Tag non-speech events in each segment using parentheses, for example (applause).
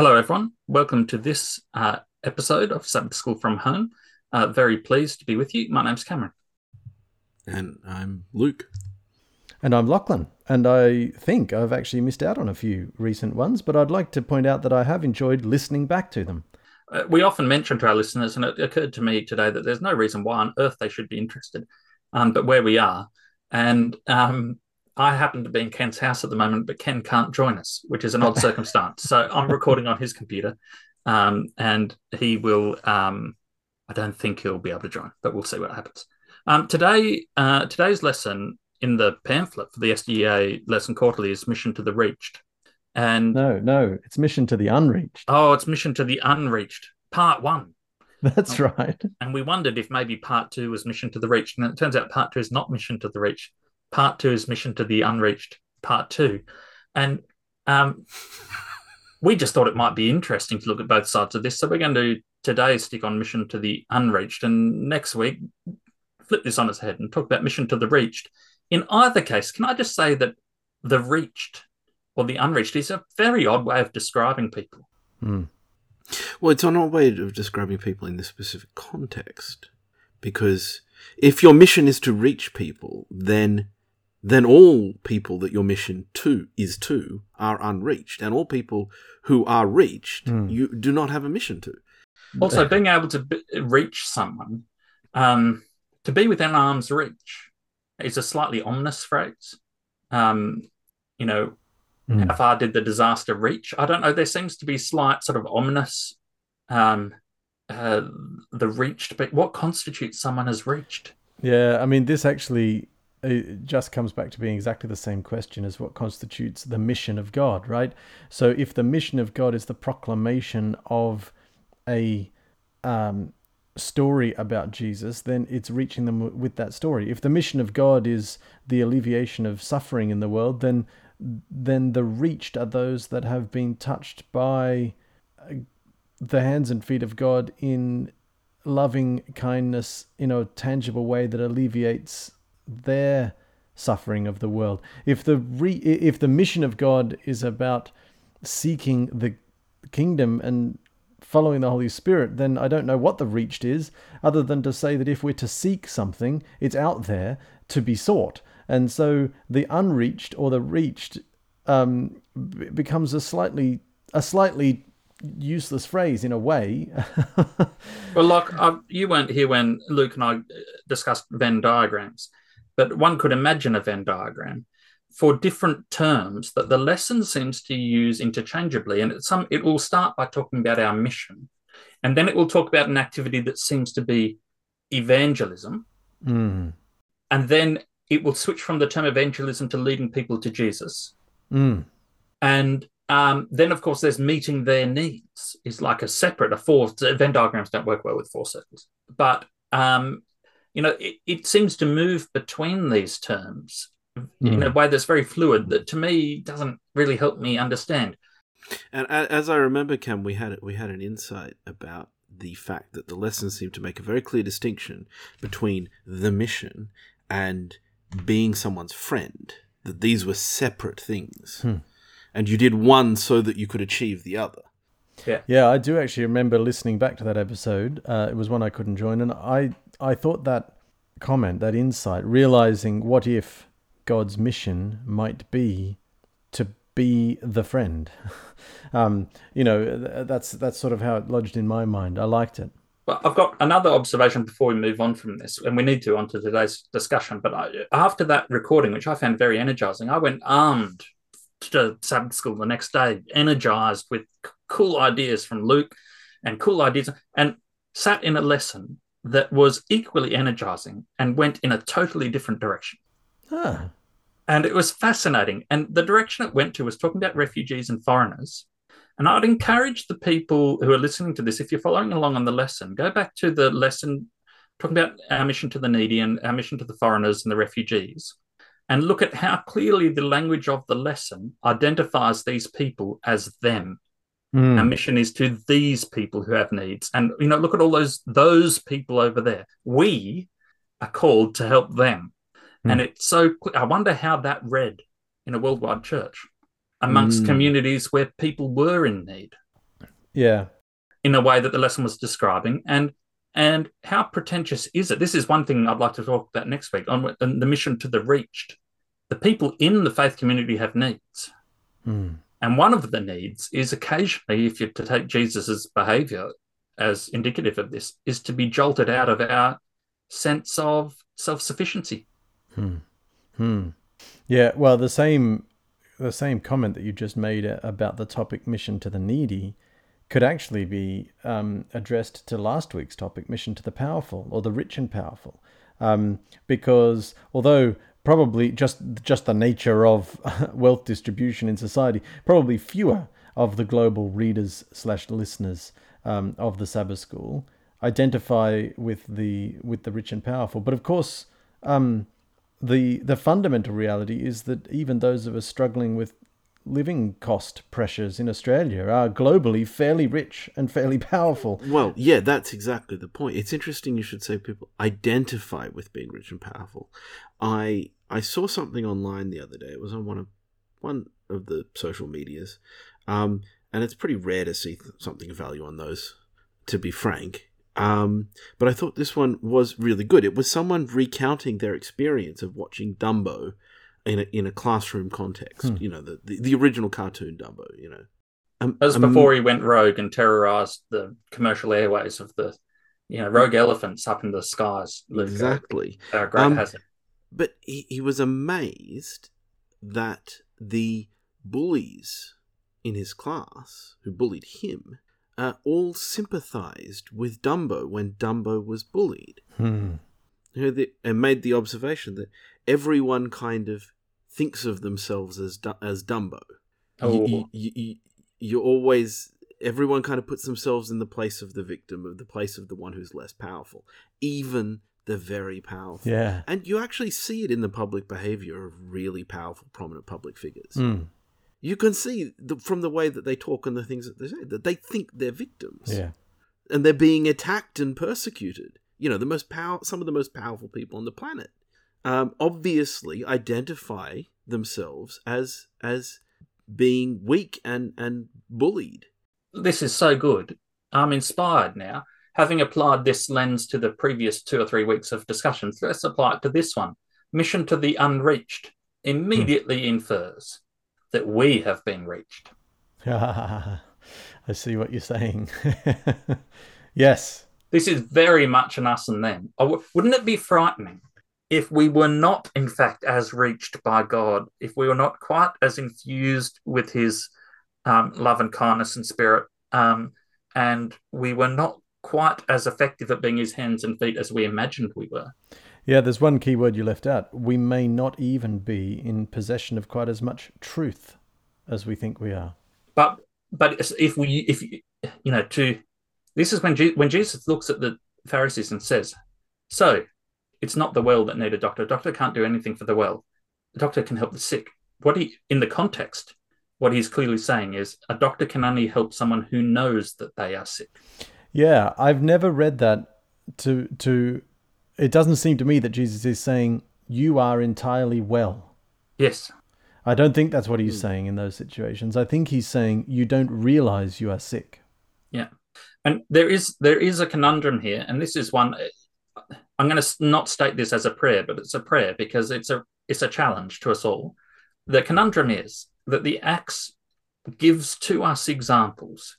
Hello, everyone. Welcome to this uh, episode of Sabbath School from Home. Uh, very pleased to be with you. My name's Cameron. And I'm Luke. And I'm Lachlan. And I think I've actually missed out on a few recent ones, but I'd like to point out that I have enjoyed listening back to them. Uh, we often mention to our listeners, and it occurred to me today that there's no reason why on earth they should be interested, um, but where we are. And um, I happen to be in Ken's house at the moment, but Ken can't join us, which is an odd (laughs) circumstance. So I'm recording on his computer, um, and he will. Um, I don't think he'll be able to join, but we'll see what happens. Um, today, uh, today's lesson in the pamphlet for the SDA lesson quarterly is Mission to the Reached. And no, no, it's Mission to the Unreached. Oh, it's Mission to the Unreached, part one. (laughs) That's oh, right. And we wondered if maybe part two was Mission to the Reached. And it turns out part two is not Mission to the Reached. Part two is Mission to the Unreached, part two. And um, we just thought it might be interesting to look at both sides of this. So we're going to today stick on Mission to the Unreached. And next week, flip this on its head and talk about Mission to the Reached. In either case, can I just say that the reached or the unreached is a very odd way of describing people. Mm. Well, it's an odd way of describing people in this specific context. Because if your mission is to reach people, then then all people that your mission to is to are unreached, and all people who are reached mm. you do not have a mission to. Also, being able to be, reach someone, um, to be within arm's reach, is a slightly ominous phrase. Um, you know, mm. how far did the disaster reach? I don't know. There seems to be slight sort of ominous um, uh, the reached, but what constitutes someone as reached? Yeah, I mean, this actually it just comes back to being exactly the same question as what constitutes the mission of God, right? So, if the mission of God is the proclamation of a um, story about Jesus, then it's reaching them with that story. If the mission of God is the alleviation of suffering in the world, then then the reached are those that have been touched by uh, the hands and feet of God in loving kindness in a tangible way that alleviates their suffering of the world. If the re, if the mission of God is about seeking the kingdom and following the Holy Spirit, then I don't know what the reached is, other than to say that if we're to seek something, it's out there to be sought. And so the unreached or the reached um, b- becomes a slightly a slightly useless phrase in a way. (laughs) well, like um, you weren't here when Luke and I uh, discussed Venn diagrams, but one could imagine a Venn diagram for different terms that the lesson seems to use interchangeably. And some it will start by talking about our mission, and then it will talk about an activity that seems to be evangelism, mm. and then it will switch from the term evangelism to leading people to Jesus, mm. and um, then of course there's meeting their needs is like a separate a four Venn diagrams don't work well with four circles, but um, you know it, it seems to move between these terms mm. in a way that's very fluid that to me doesn't really help me understand. And as I remember, Cam, we had we had an insight about the fact that the lessons seem to make a very clear distinction between the mission and being someone's friend. That these were separate things, hmm. and you did one so that you could achieve the other. Yeah, yeah, I do actually remember listening back to that episode. Uh, it was one I couldn't join, and I I thought that comment, that insight, realizing what if God's mission might be to be the friend. (laughs) um, you know, that's that's sort of how it lodged in my mind. I liked it. Well, I've got another observation before we move on from this, and we need to onto today's discussion. But I, after that recording, which I found very energizing, I went armed to Sabbath school the next day, energized with c- cool ideas from Luke and cool ideas, and sat in a lesson that was equally energizing and went in a totally different direction. Huh. And it was fascinating. And the direction it went to was talking about refugees and foreigners. And I'd encourage the people who are listening to this, if you're following along on the lesson, go back to the lesson talking about our mission to the needy and our mission to the foreigners and the refugees, and look at how clearly the language of the lesson identifies these people as them. Mm. Our mission is to these people who have needs. And you know, look at all those those people over there. We are called to help them. Mm. And it's so, I wonder how that read in a worldwide church amongst mm. communities where people were in need. Yeah. in a way that the lesson was describing and and how pretentious is it this is one thing i'd like to talk about next week on, on the mission to the reached the people in the faith community have needs Hmm. And one of the needs is occasionally if you're to take jesus's behavior as indicative of this is to be jolted out of our sense of self-sufficiency Hmm. Hmm. Yeah. Well, the same the same comment that you just made about the topic mission to the needy could actually be um, addressed to last week's topic mission to the powerful or the rich and powerful, um, because although probably just just the nature of (laughs) wealth distribution in society, probably fewer of the global readers slash listeners um, of the Sabbath School identify with the with the rich and powerful. But of course, um, the the fundamental reality is that even those of us struggling with living cost pressures in Australia are globally fairly rich and fairly powerful. Well, yeah, that's exactly the point. It's interesting you should say people identify with being rich and powerful. I I saw something online the other day. It was on one of one of the social medias, um, and it's pretty rare to see something of value on those. To be frank, um, but I thought this one was really good. It was someone recounting their experience of watching Dumbo in a, in a classroom context. Hmm. You know, the, the the original cartoon Dumbo. You know, um, That was um, before he went rogue and terrorized the commercial airways of the, you know, rogue elephants up in the skies. Luke, exactly. uh, great Um, hazard. But he, he was amazed that the bullies in his class who bullied him uh, all sympathized with Dumbo when Dumbo was bullied. Hmm. You know, the, and made the observation that everyone kind of thinks of themselves as as Dumbo. You, Oh. you, you, you, you're always everyone kind of puts themselves in the place of the victim, of the place of the one who's less powerful, even the very powerful. Yeah. And you actually see it in the public behavior of really powerful, prominent public figures. Hmm. You can see the, from the way that they talk and the things that they say that they think they're victims Yeah. and they're being attacked and persecuted. You know, the most power, some of the most powerful people on the planet, um, obviously identify themselves as as being weak and and bullied. This is so good. I'm inspired now. Having applied this lens to the previous two or three weeks of discussions, let's apply it to this one. Mission to the unreached immediately infers that we have been reached. (laughs) I see what you're saying. (laughs) yes. This is very much an us and them. Wouldn't it be frightening if we were not, in fact, as reached by God, if we were not quite as infused with His um, love and kindness and spirit, um, and we were not quite as effective at being His hands and feet as we imagined we were? Yeah, there's one key word you left out. We may not even be in possession of quite as much truth as we think we are. But but if we if you know to this is when Je- when Jesus looks at the Pharisees and says, "So it's not the well that need a doctor. A doctor can't do anything for the well. The doctor can help the sick." What he in the context, what he's clearly saying is a doctor can only help someone who knows that they are sick. Yeah, I've never read that to to it doesn't seem to me that Jesus is saying you are entirely well. Yes, I don't think that's what he's hmm. saying in those situations. I think he's saying you don't realize you are sick. yeah, and there is there is a conundrum here, and this is one. I'm going to not state this as a prayer, but it's a prayer because it's a it's a challenge to us all. The conundrum is that the Acts gives to us examples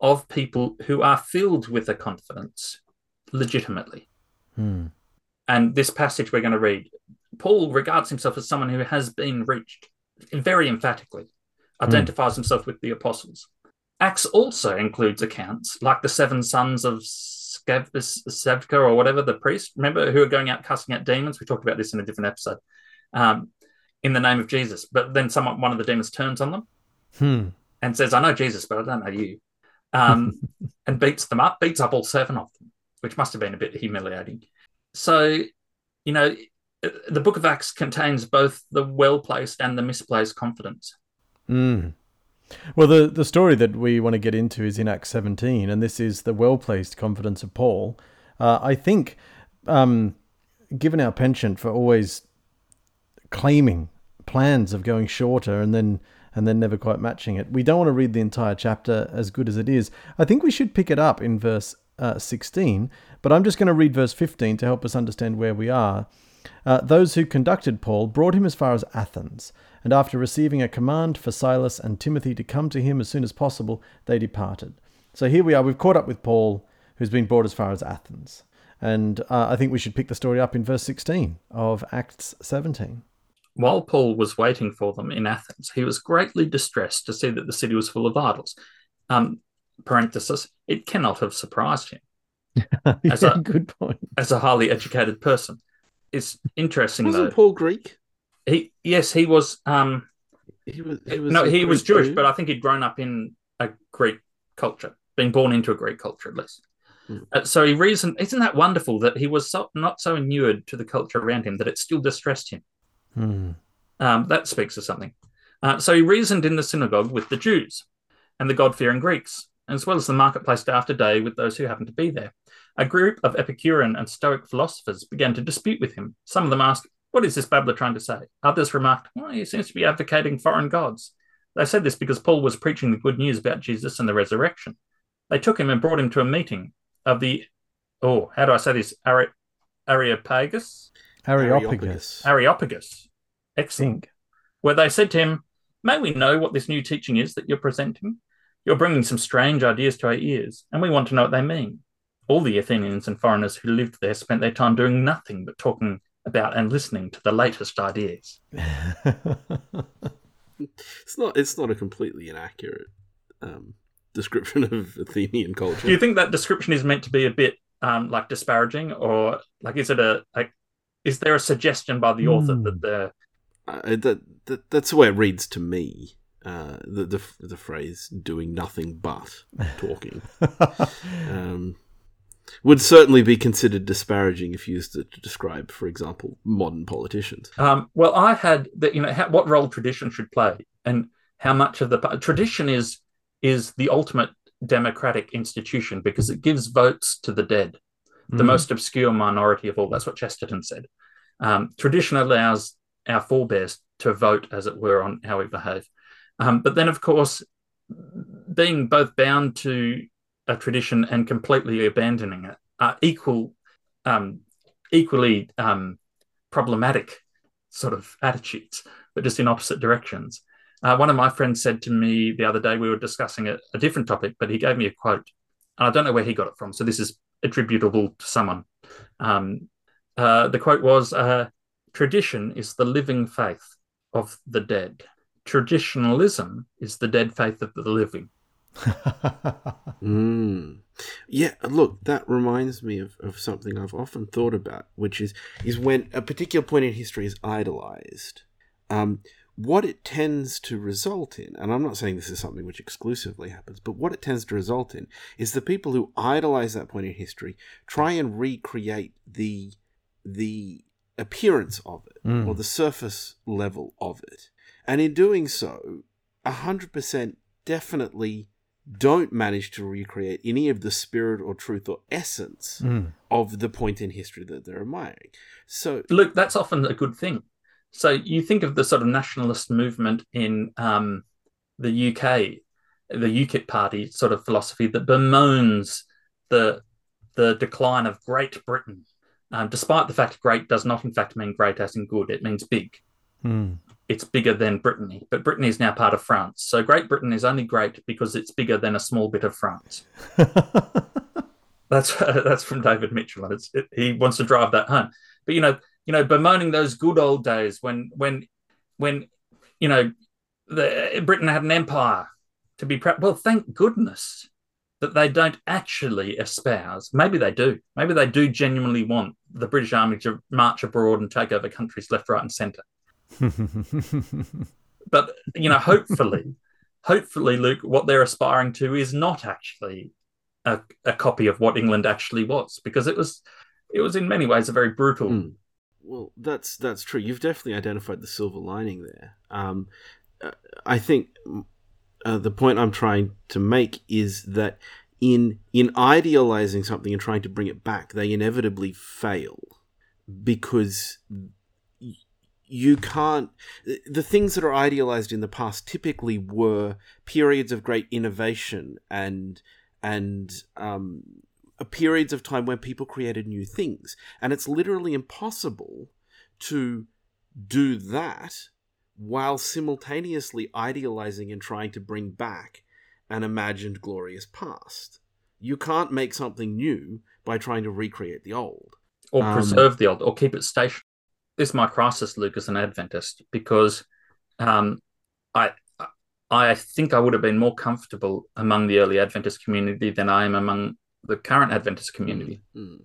of people who are filled with a confidence legitimately. Hmm. And this passage we're going to read, Paul regards himself as someone who has been reached very emphatically, identifies himself with the apostles. Acts also includes accounts like the seven sons of Savka or whatever, the priest, remember, who are going out casting out demons. We talked about this in a different episode. Um, in the name of Jesus. But then someone, one of the demons turns on them Hmm. and says, I know Jesus, but I don't know you. Um, (laughs) and beats them up, beats up all seven of them, which must have been a bit humiliating. So, you know, the book of Acts contains both the well placed and the misplaced confidence. Mm. Well, the, the story that we want to get into is in Acts 17, and this is the well placed confidence of Paul. Uh, I think, um, given our penchant for always claiming plans of going shorter and then and then never quite matching it. We don't want to read the entire chapter as good as it is. I think we should pick it up in verse uh, 16, but I'm just going to read verse 15 to help us understand where we are. Uh, those who conducted Paul brought him as far as Athens, and after receiving a command for Silas and Timothy to come to him as soon as possible, they departed. So here we are, we've caught up with Paul, who's been brought as far as Athens. And uh, I think we should pick the story up in verse 16 of Acts 17. While Paul was waiting for them in Athens, he was greatly distressed to see that the city was full of idols. Um, parenthesis, it cannot have surprised him. (laughs) as a good point. As a highly educated person, it's interesting. Wasn't though, Paul Greek? He yes, he was. Um, he was. He was no, he Greek was Jewish, Jew? but I think he'd grown up in a Greek culture, being born into a Greek culture at least. Hmm. Uh, so he reasoned. Isn't that wonderful that he was so, not so inured to the culture around him that it still distressed him? Hmm. Um, that speaks of something. Uh, so he reasoned in the synagogue with the Jews and the God fearing Greeks, as well as the marketplace day after day with those who happened to be there. A group of Epicurean and Stoic philosophers began to dispute with him. Some of them asked, What is this babbler trying to say? Others remarked, Well, he seems to be advocating foreign gods. They said this because Paul was preaching the good news about Jesus and the resurrection. They took him and brought him to a meeting of the, oh, how do I say this? Are- Areopagus? Areopagus. Areopagus. Excellent. Where they said to him, May we know what this new teaching is that you're presenting? You're bringing some strange ideas to our ears, and we want to know what they mean. All the Athenians and foreigners who lived there spent their time doing nothing but talking about and listening to the latest ideas. (laughs) It's not. It's not a completely inaccurate um, description of Athenian culture. Do you think that description is meant to be a bit um, like disparaging, or like is it a like is there a suggestion by the author Hmm. that the Uh, that, that that's the way it reads to me. Uh, the, the the phrase "doing nothing but talking" (laughs) um, would certainly be considered disparaging if used to, to describe, for example, modern politicians. Um, well, I had that. You know, how, what role tradition should play, and how much of the tradition is is the ultimate democratic institution because it gives votes to the dead, the Mm. most obscure minority of all. That's what Chesterton said. Um, tradition allows our forebears to vote, as it were, on how we behave. Um, but then, of course, being both bound to a tradition and completely abandoning it are equal, um, equally um, problematic sort of attitudes, but just in opposite directions. Uh, one of my friends said to me the other day, we were discussing a, a different topic, but he gave me a quote. And I don't know where he got it from. So this is attributable to someone. Um, uh, the quote was uh, Tradition is the living faith of the dead. Traditionalism is the dead faith of the living. (laughs) Mm. Yeah, look, that reminds me of, of something I've often thought about, which is is when a particular point in history is idolized. Um, what it tends to result in, and I'm not saying this is something which exclusively happens, but what it tends to result in is the people who idolize that point in history try and recreate the the appearance of it Mm. or the surface level of it, and in doing so, hundred percent definitely don't manage to recreate any of the spirit or truth or essence Mm. of the point in history that they're admiring. So, Look, that's often a good thing. So you think of the sort of nationalist movement in um, the UK, the UKIP party sort of philosophy that bemoans the the decline of Great Britain, um, despite the fact great does not in fact mean great as in good. It means big. Mm. It's bigger than Brittany, but Brittany is now part of France. So Great Britain is only great because it's bigger than a small bit of France. (laughs) That's (laughs) that's from David Mitchell, and it's, it, he wants to drive that home. But you know, you know, bemoaning those good old days when when when you know the Britain had an empire to be proud. Well, thank goodness that they don't actually espouse. Maybe they do. Maybe they do genuinely want the British Army to march abroad and take over countries left, right, and centre. But you know, hopefully, hopefully, Luke, what they're aspiring to is not actually a, a copy of what England actually was, because it was it was in many ways a very brutal. Mm. well, that's that's true. You've definitely identified the silver lining there. Um, uh, I think uh, the point I'm trying to make is that in in idealizing something and trying to bring it back, they inevitably fail because you can't the things that are idealized in the past typically were periods of great innovation and and um, periods of time when people created new things. And it's literally impossible to do that while simultaneously idealizing and trying to bring back an imagined glorious past. You can't make something new by trying to recreate the old. Or Um, preserve the old or keep it stationary. This is my crisis, Luke, as an Adventist, because um, I I think I would have been more comfortable among the early Adventist community than I am among the current Adventist community. Mm.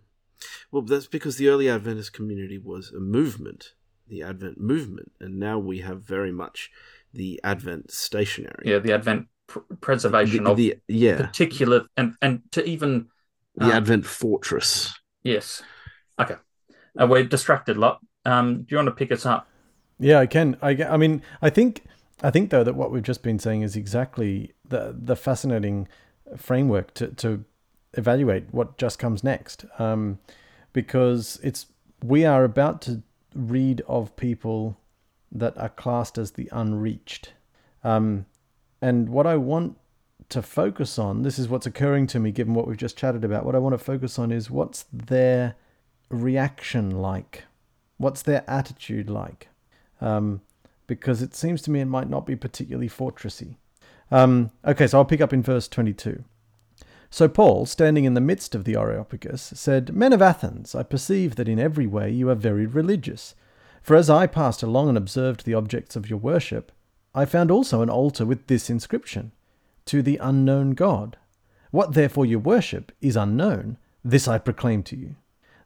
Well, that's because the early Adventist community was a movement, the Advent movement, and now we have very much the Advent stationary. Yeah, the Advent pr- preservation the, of the- yeah, particular and and to even the um, Advent fortress. yes. Okay, uh, we're distracted a lot. Um, do you want to pick us up? Yeah, I can. I, I mean, I think, I think though that what we've just been saying is exactly the the fascinating framework to to evaluate what just comes next, um, because it's we are about to read of people that are classed as the unreached, um, and what I want to focus on. This is what's occurring to me, given what we've just chatted about. What I want to focus on is what's their reaction like what's their attitude like? Um, because it seems to me it might not be particularly fortressy. Um, okay, so I'll pick up in verse 22. So Paul, standing in the midst of the Areopagus, said, Men of Athens, I perceive that in every way you are very religious. For as I passed along and observed the objects of your worship, I found also an altar with this inscription, To the unknown God. What therefore you worship is unknown, this I proclaim to you.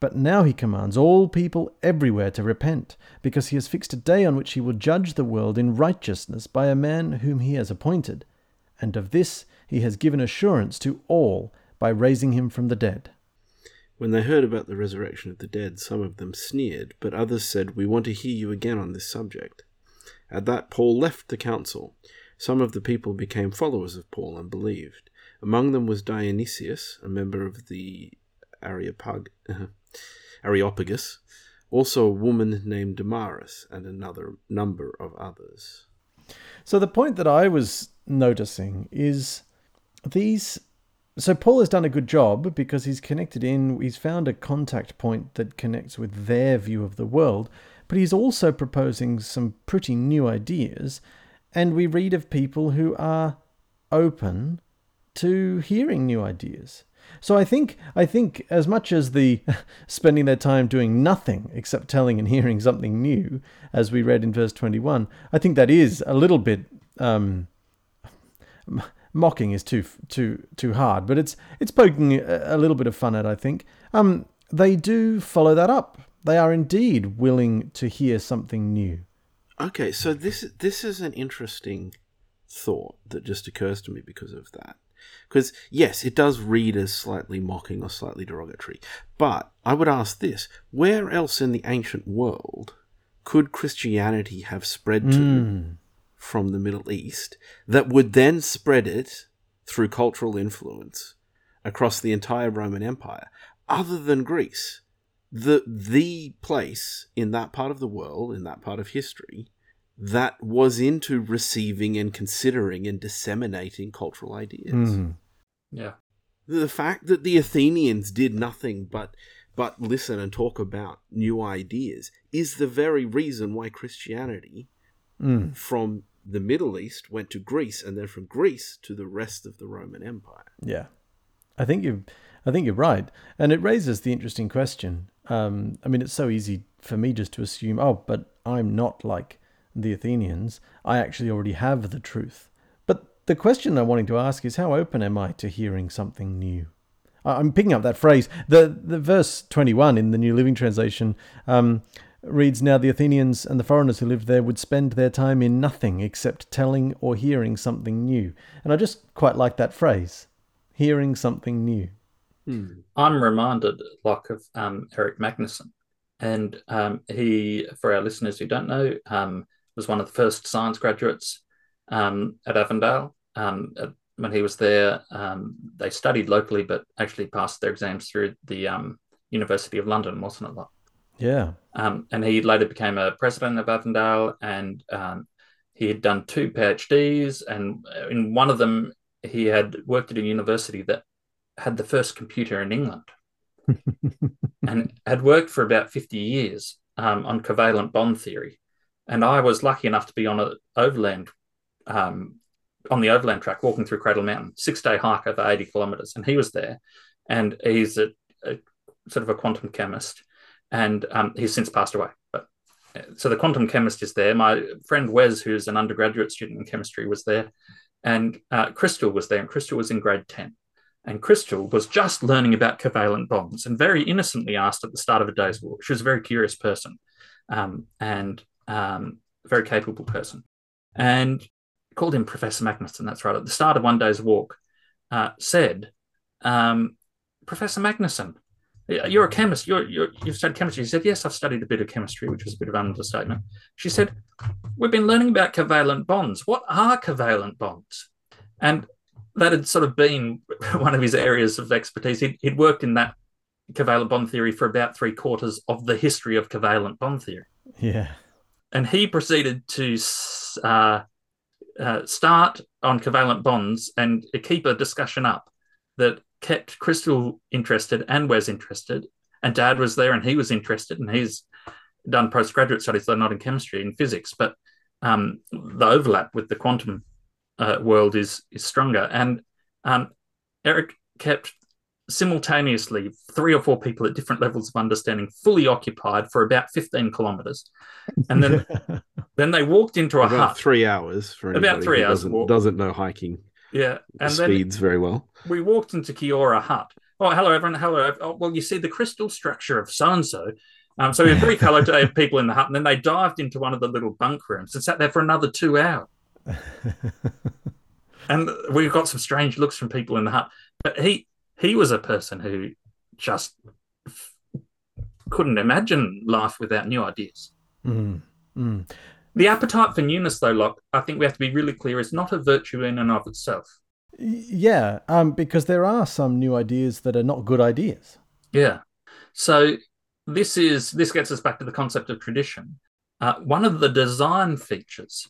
But now he commands all people everywhere to repent, because he has fixed a day on which he will judge the world in righteousness by a man whom he has appointed. And of this he has given assurance to all by raising him from the dead. When they heard about the resurrection of the dead, some of them sneered, but others said, We want to hear you again on this subject. At that, Paul left the council. Some of the people became followers of Paul and believed. Among them was Dionysius, a member of the Areopag- (laughs) Areopagus, also a woman named Damaris, and another number of others. So the point that I was noticing is these. So Paul has done a good job because he's connected in, he's found a contact point that connects with their view of the world, but he's also proposing some pretty new ideas. And we read of people who are open to hearing new ideas. So I think I think as much as the (laughs) spending their time doing nothing except telling and hearing something new, as we read in verse twenty one, I think that is a little bit um, mocking is too too too hard, but it's it's poking a, little bit of fun at. I think um, they do follow that up. They are indeed willing to hear something new. Okay, so this this is an interesting thought that just occurs to me because of that. Because yes, it does read as slightly mocking or slightly derogatory, but I would ask this: where else in the ancient world could Christianity have spread to Mm. from the Middle East that would then spread it through cultural influence across the entire Roman Empire, other than Greece? The the place in that part of the world, in that part of history, that was into receiving and considering and disseminating cultural ideas. Mm. Yeah. The fact that the Athenians did nothing but but listen and talk about new ideas is the very reason why Christianity Mm. from the Middle East went to Greece and then from Greece to the rest of the Roman Empire. Yeah. I think you, I think you're right, and it raises the interesting question. Um, I mean, it's so easy for me just to assume, oh, but I'm not like the Athenians. I actually already have the truth. But the question I'm wanting to ask is, how open am I to hearing something new? I'm picking up that phrase. The the verse 21 in the New Living Translation um, reads, "Now the Athenians and the foreigners who lived there would spend their time in nothing except telling or hearing something new." And I just quite like that phrase, hearing something new. Hmm. I'm reminded, like, of um, Eric Magnuson, and um, he, for our listeners who don't know, um, was one of the first science graduates um, at Avondale. Um, when he was there, um, they studied locally, but actually passed their exams through the um, University of London, wasn't it? Yeah. Um, and he later became a president of Avondale, and um, he had done two PhDs, and in one of them, he had worked at a university that had the first computer in England, (laughs) and had worked for about fifty years um, on covalent bond theory. And I was lucky enough to be on an overland um, on the overland track walking through Cradle Mountain, six day hike over 80 kilometers. And he was there. And he's a, a sort of a quantum chemist. And um, he's since passed away. But so the quantum chemist is there. My friend Wes, who's an undergraduate student in chemistry, was there. And uh, Crystal was there. And Crystal was in grade 10. And Crystal was just learning about covalent bonds and very innocently asked at the start of a day's walk. She was a very curious person um, and um, very capable person. And called him Professor Magnusson, that's right, at the start of one day's walk, uh, said, um, Professor Magnusson, you're a chemist. You're, you're, you've studied chemistry. He said, Yes, I've studied a bit of chemistry, which was a bit of an understatement. She said, We've been learning about covalent bonds. What are covalent bonds? And that had sort of been (laughs) one of his areas of expertise. He'd, he'd worked in that covalent bond theory for about three quarters of the history of covalent bond theory. Yeah. And he proceeded to uh, uh, start on covalent bonds and keep a discussion up that kept Crystal interested and Wes interested. And Dad was there and he was interested and he's done postgraduate studies, though not in chemistry, in physics. But um, the overlap with the quantum uh, world is is stronger. And um, Eric kept simultaneously three or four people at different levels of understanding fully occupied for about 15 kilometers. And then (laughs) then they walked into a about hut. three hours for about three hours doesn't, doesn't know hiking yeah and speeds very well. we walked into Kia Ora hut. Oh hello everyone. Hello. Oh, well you see the crystal structure of so and so um, so we had brief hello to people in the hut and then they dived into one of the little bunk rooms and sat there for another two hours. (laughs) And we got some strange looks from people in the hut. But he he was a person who just couldn't imagine life without new ideas. Mm, mm. The appetite for newness, though, Locke, I think we have to be really clear, is not a virtue in and of itself. Yeah, um, because there are some new ideas that are not good ideas. Yeah. So this is this gets us back to the concept of tradition. Uh, one of the design features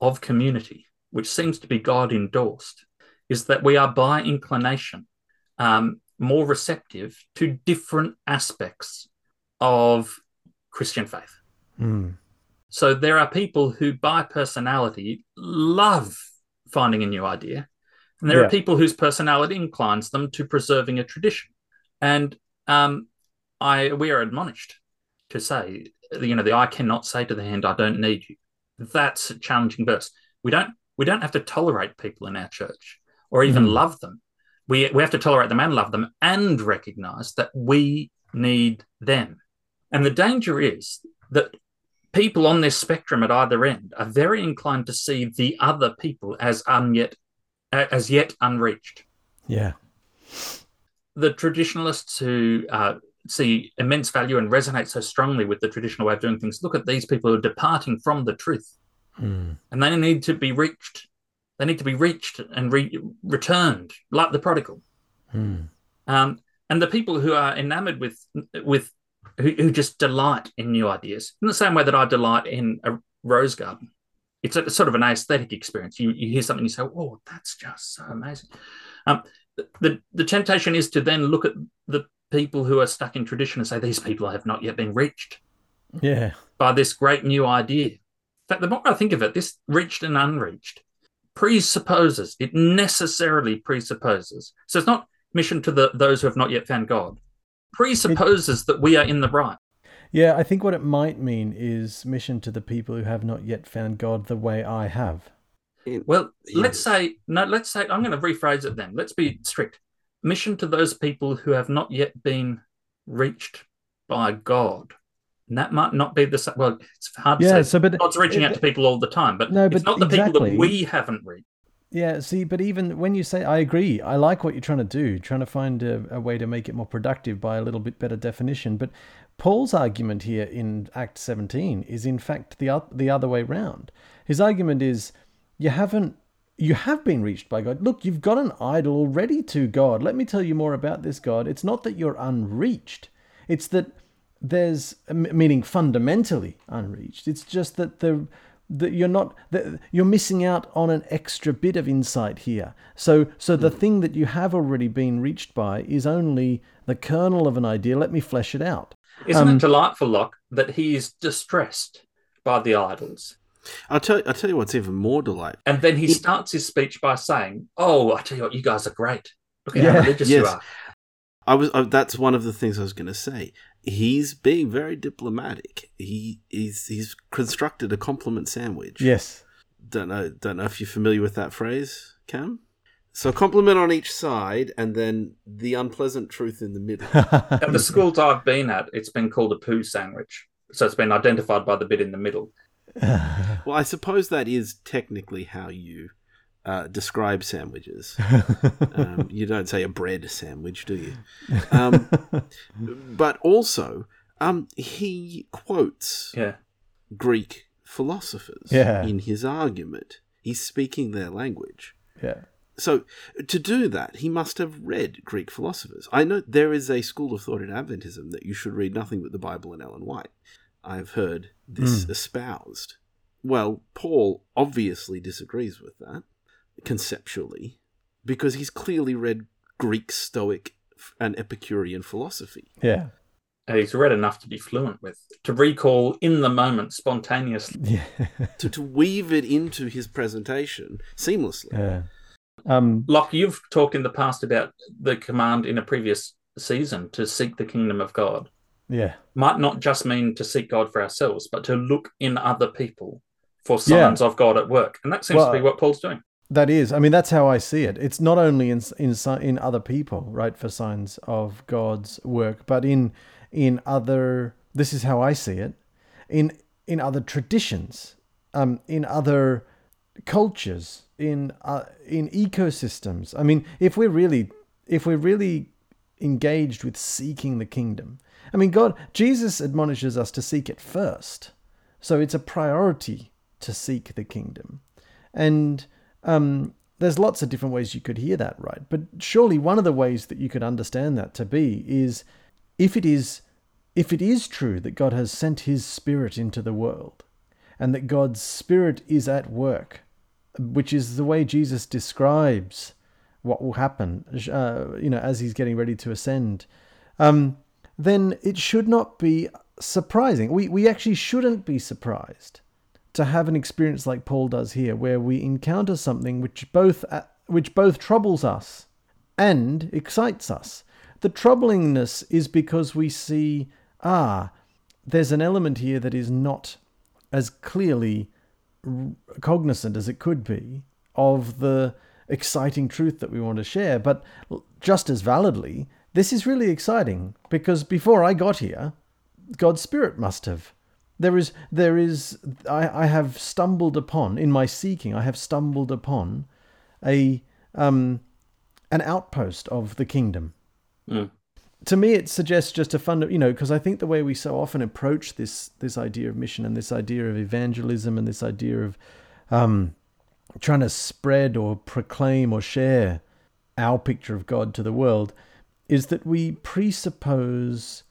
of community, which seems to be God endorsed, is that we are by inclination um, more receptive to different aspects of Christian faith. Mm. So there are people who, by personality, love finding a new idea. And there Yeah. are people whose personality inclines them to preserving a tradition. And um, I we are admonished to say, you know, the eye cannot say to the hand, I don't need you. That's a challenging verse. We don't we don't have to tolerate people in our church or even Mhm. love them. We we have to tolerate them and love them and recognize that we need them. And the danger is that people on this spectrum at either end are very inclined to see the other people as unyet as yet unreached. Yeah. The traditionalists who uh, see immense value and resonate so strongly with the traditional way of doing things look at these people who are departing from the truth, Mm. and they need to be reached. They need to be reached and re- returned, like the prodigal. Mm. Um, and the people who are enamored with with who, who just delight in new ideas in the same way that I delight in a rose garden. It's a sort of an aesthetic experience. You, you hear something, you say, "Oh, that's just so amazing." Um, the the temptation is to then look at the people who are stuck in tradition and say, "These people have not yet been reached Yeah. by this great new idea." In fact, the more I think of it, this reached and unreached presupposes it necessarily presupposes. So it's not mission to the those who have not yet found God presupposes that we are in the right. Yeah, I think what it might mean is mission to the people who have not yet found God the way I have. Well, let's say no. Let's say I'm going to rephrase it. Then let's be strict. Mission to those people who have not yet been reached by God. And that might not be the same. Well, it's hard to Yeah, say. so but God's reaching out to people all the time, but No, it's but not the people exactly. that we haven't reached. Yeah, see, but even when you say, I agree, I like what you're trying to do, trying to find a, a way to make it more productive by a little bit better definition. But Paul's argument here in Act 17 is, in fact, the the other way round. His argument is, you haven't, you have been reached by God. Look, you've got an idol already to God. Let me tell you more about this God. It's not that you're unreached. It's that there's meaning fundamentally unreached. It's just that the that you're not that you're missing out on an extra bit of insight here. So so the thing that you have already been reached by is only the kernel of an idea. Let me flesh it out. Isn't Um, it delightful, Locke, that he is distressed by the idols? I'll tell. I'll tell you what's even more delightful. And then he starts his speech by saying, Oh, I tell you what, you guys are great. Look at Yeah. how religious you are. I was. Uh, that's one of the things I was going to say. He's being very diplomatic. He he's he's constructed a compliment sandwich. Yes. Don't know. Don't know if you're familiar with that phrase, Cam. So compliment on each side, and then the unpleasant truth in the middle. (laughs) At the schools I've been at, it's been called a poo sandwich. So it's been identified by the bit in the middle. (laughs) well, I suppose that is technically how you uh, describe sandwiches. (laughs) Um, you don't say a bread sandwich, do you? Um, (laughs) but also, um, he quotes Yeah. Greek philosophers Yeah. in his argument. He's speaking their language. yeah. So, to do that, he must have read Greek philosophers. I know there is a school of thought in Adventism that you should read nothing but the Bible and Ellen White. I've heard this Hmm. espoused. Well, Paul obviously disagrees with that, conceptually, because he's clearly read Greek Stoic and Epicurean philosophy. Yeah. And he's read enough to be fluent with, to recall in the moment spontaneously. Yeah. (laughs) To, to weave it into his presentation seamlessly. yeah. Um, Locke, you've talked in the past about the command in a previous season to seek the kingdom of God. yeah. Might not just mean to seek God for ourselves, but to look in other people for Yeah. signs of God at work. And that seems Well, to be what Paul's doing. That is, I mean, that's how I see it. It's not only in in in other people, right, for signs of God's work, but in in other. This is how I see it. In in other traditions, um, in other cultures, in uh, in ecosystems. I mean, if we're really if we're really engaged with seeking the kingdom, I mean, God, Jesus admonishes us to seek it first. So it's a priority to seek the kingdom, and um, there's lots of different ways you could hear that, right? But surely one of the ways that you could understand that to be is if it is if it is true that God has sent his spirit into the world and that God's spirit is at work, which is the way Jesus describes what will happen, uh, you know, as he's getting ready to ascend, um, then it should not be surprising. We, we actually shouldn't be surprised to have an experience like Paul does here, where we encounter something which both uh, which both troubles us and excites us. The troublingness is because we see ah, there's an element here that is not as clearly cognizant as it could be of the exciting truth that we want to share. But just as validly, this is really exciting because before I got here, God's Spirit must have. There is, there is, I, I have stumbled upon, in my seeking, I have stumbled upon a, um, an outpost of the kingdom. Mm. To me, it suggests just a fund, you know, because I think the way we so often approach this, this idea of mission and this idea of evangelism and this idea of, um, trying to spread or proclaim or share our picture of God to the world is that we presuppose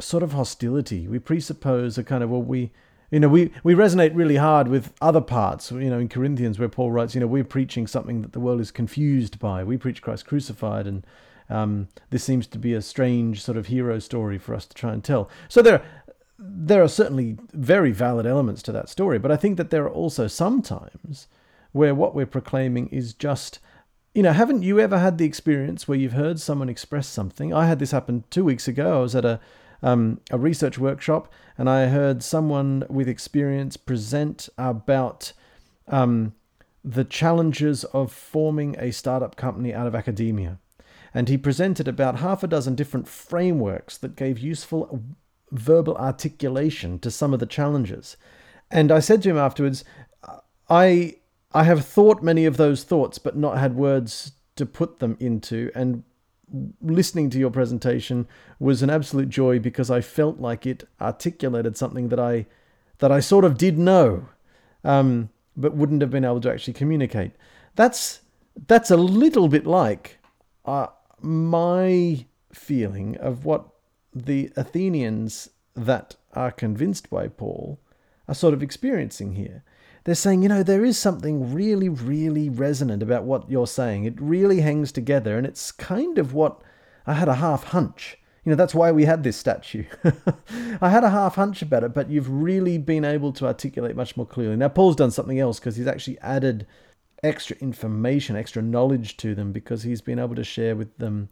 sort of hostility. We presuppose a kind of, well, we, you know, we, we resonate really hard with other parts, you know, in Corinthians where Paul writes, you know, we're preaching something that the world is confused by. We preach Christ crucified and um, this seems to be a strange sort of hero story for us to try and tell. So there, there are certainly very valid elements to that story, but I think that there are also sometimes where what we're proclaiming is just you know, haven't you ever had the experience where you've heard someone express something? I had this happen two weeks ago. I was at a um, a research workshop, and I heard someone with experience present about um, the challenges of forming a startup company out of academia. And he presented about half a dozen different frameworks that gave useful verbal articulation to some of the challenges. And I said to him afterwards, I I have thought many of those thoughts, but not had words to put them into. And listening to your presentation was an absolute joy because I felt like it articulated something that I that I sort of did know, um, but wouldn't have been able to actually communicate. That's that's a little bit like uh, my feeling of what the Athenians that are convinced by Paul are sort of experiencing here. They're saying, you know, there is something really, really resonant about what you're saying. It really hangs together, and it's kind of what I had a half hunch. You know, that's why we had this statue. (laughs) I had a half hunch about it, but you've really been able to articulate much more clearly. Now, Paul's done something else because he's actually added extra information, extra knowledge to them because he's been able to share with them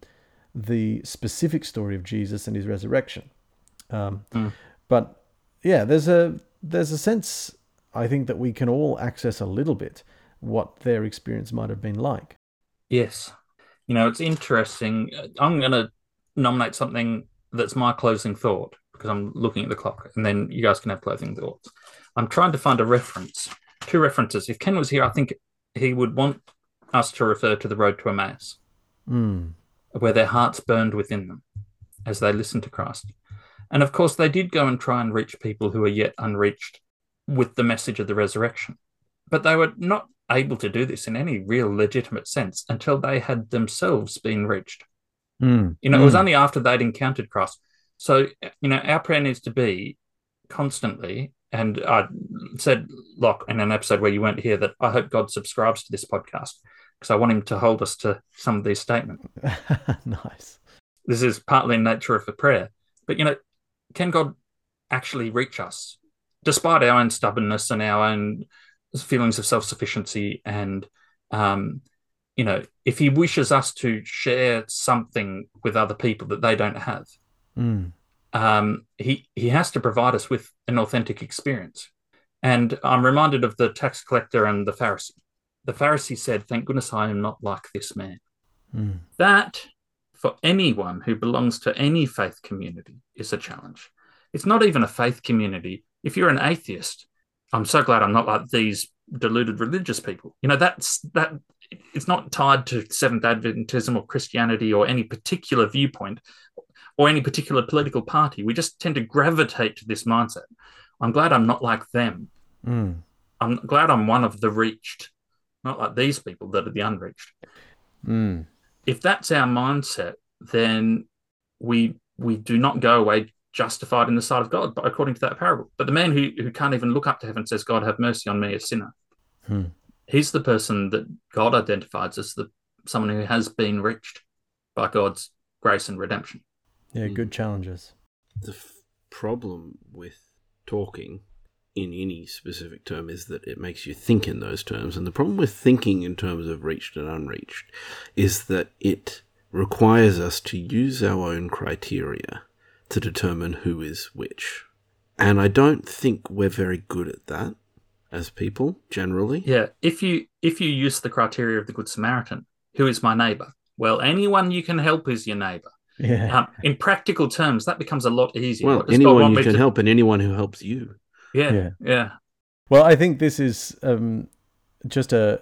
the specific story of Jesus and his resurrection. Um, mm. But yeah, there's a there's a sense I think that we can all access a little bit what their experience might have been like. Yes, you know it's interesting. I'm going to nominate something that's my closing thought because I'm looking at the clock, and then you guys can have closing thoughts. I'm trying to find a reference, two references. If Ken was here, I think he would want us to refer to the road to Emmaus. Mm where their hearts burned within them as they listened to Christ. And of course, they did go and try and reach people who are yet unreached with the message of the resurrection. But they were not able to do this in any real legitimate sense until they had themselves been reached. Mm. You know, mm. it was hmm. only after they'd encountered Christ. So, you know, our prayer needs to be constantly, and I said, Locke, in an episode where you weren't here, that I hope God subscribes to this podcast because I want him to hold us to some of these statements. (laughs) nice. This is partly in nature of the prayer. But, you know, can God actually reach us despite our own stubbornness and our own feelings of self sufficiency? And, um, you know, if he wishes us to share something with other people that they don't have, mm. um, he, he has to provide us with an authentic experience. And I'm reminded of the tax collector and the Pharisee the Pharisee said, Thank goodness I am not like this man. Mm. That, for anyone who belongs to any faith community, is a challenge. It's not even a faith community. If you're an atheist, I'm so glad I'm not like these deluded religious people. You know, that's that it's not tied to Seventh Adventism or Christianity or any particular viewpoint or any particular political party. We just tend to gravitate to this mindset. I'm glad I'm not like them. Mm. I'm glad I'm one of the reached not like these people that are the unreached. Mm. If that's our mindset, then we we do not go away justified in the sight of God, but according to that parable. But the man who, who can't even look up to heaven says, God have mercy on me, a sinner. Hmm. He's the person that God identifies as the someone who has been reached by God's grace and redemption. Yeah, good challenges. The f- problem with talking in any specific term is that it makes you think in those terms. And the problem with thinking in terms of reached and unreached is that it requires us to use our own criteria to determine who is which. And I don't think we're very good at that as people generally. Yeah, if you if you use the criteria of the good Samaritan, who is my neighbor? Well, anyone you can help is your neighbor. Yeah. Um, in practical terms, that becomes a lot easier. Well, anyone you can to... help and anyone who helps you. Yeah, yeah, yeah. Well, I think this is um, just a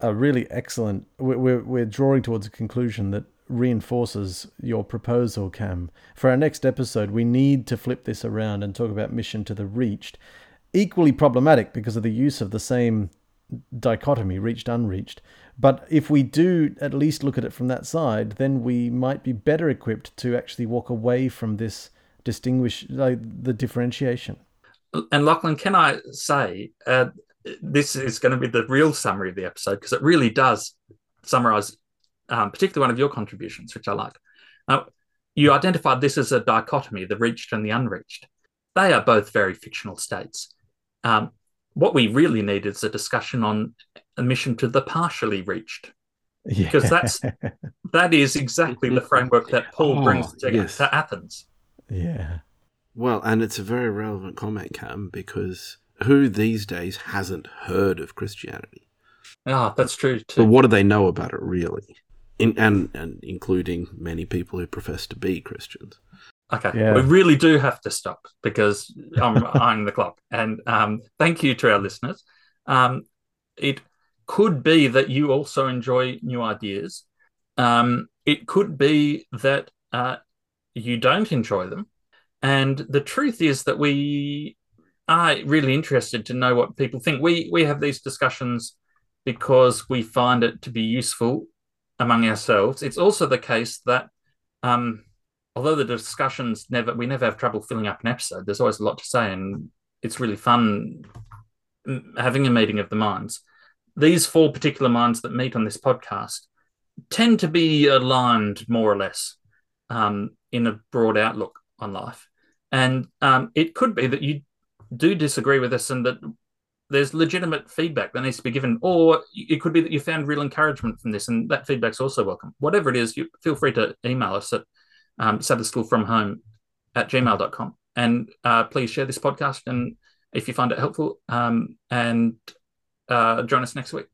a really excellent. We're we're drawing towards a conclusion that reinforces your proposal, Cam. For our next episode, we need to flip this around and talk about mission to the reached. Equally problematic because of the use of the same dichotomy, reached, unreached. But if we do at least look at it from that side, then we might be better equipped to actually walk away from this distinguish, like the differentiation and Lachlan, can I say uh, this is going to be the real summary of the episode because it really does summarize, um, particularly one of your contributions, which I like. Uh, you identified this as a dichotomy, the reached and the unreached. They are both very fictional states. Um, what we really need is a discussion on a mission to the partially reached. Yeah. because that's (laughs) that is exactly the framework that Paul Oh, brings to, yes. to Athens. yeah. Well, and it's a very relevant comment, Cam, because who these days hasn't heard of Christianity? Ah, that's true too. But what do they know about it really? In, and, and including many people who profess to be Christians. Okay, Yeah. we really do have to stop because I'm (laughs) eyeing the clock. And um, thank you to our listeners. Um, it could be that you also enjoy new ideas. Um, it could be that uh, you don't enjoy them. And the truth is that we are really interested to know what people think. We we have these discussions because we find it to be useful among ourselves. It's also the case that um, although the discussions never we never have trouble filling up an episode there's always a lot to say and it's really fun mm, having a meeting of the minds these four particular minds that meet on this podcast tend to be aligned more or less um, in a broad outlook on life and um, it could be that you do disagree with us and that there's legitimate feedback that needs to be given or it could be that you found real encouragement from this and that feedback's also welcome whatever it is you feel free to email us at um, Sabbath at gmail.com. And uh, please share this podcast and if you find it helpful, um, and uh, join us next week.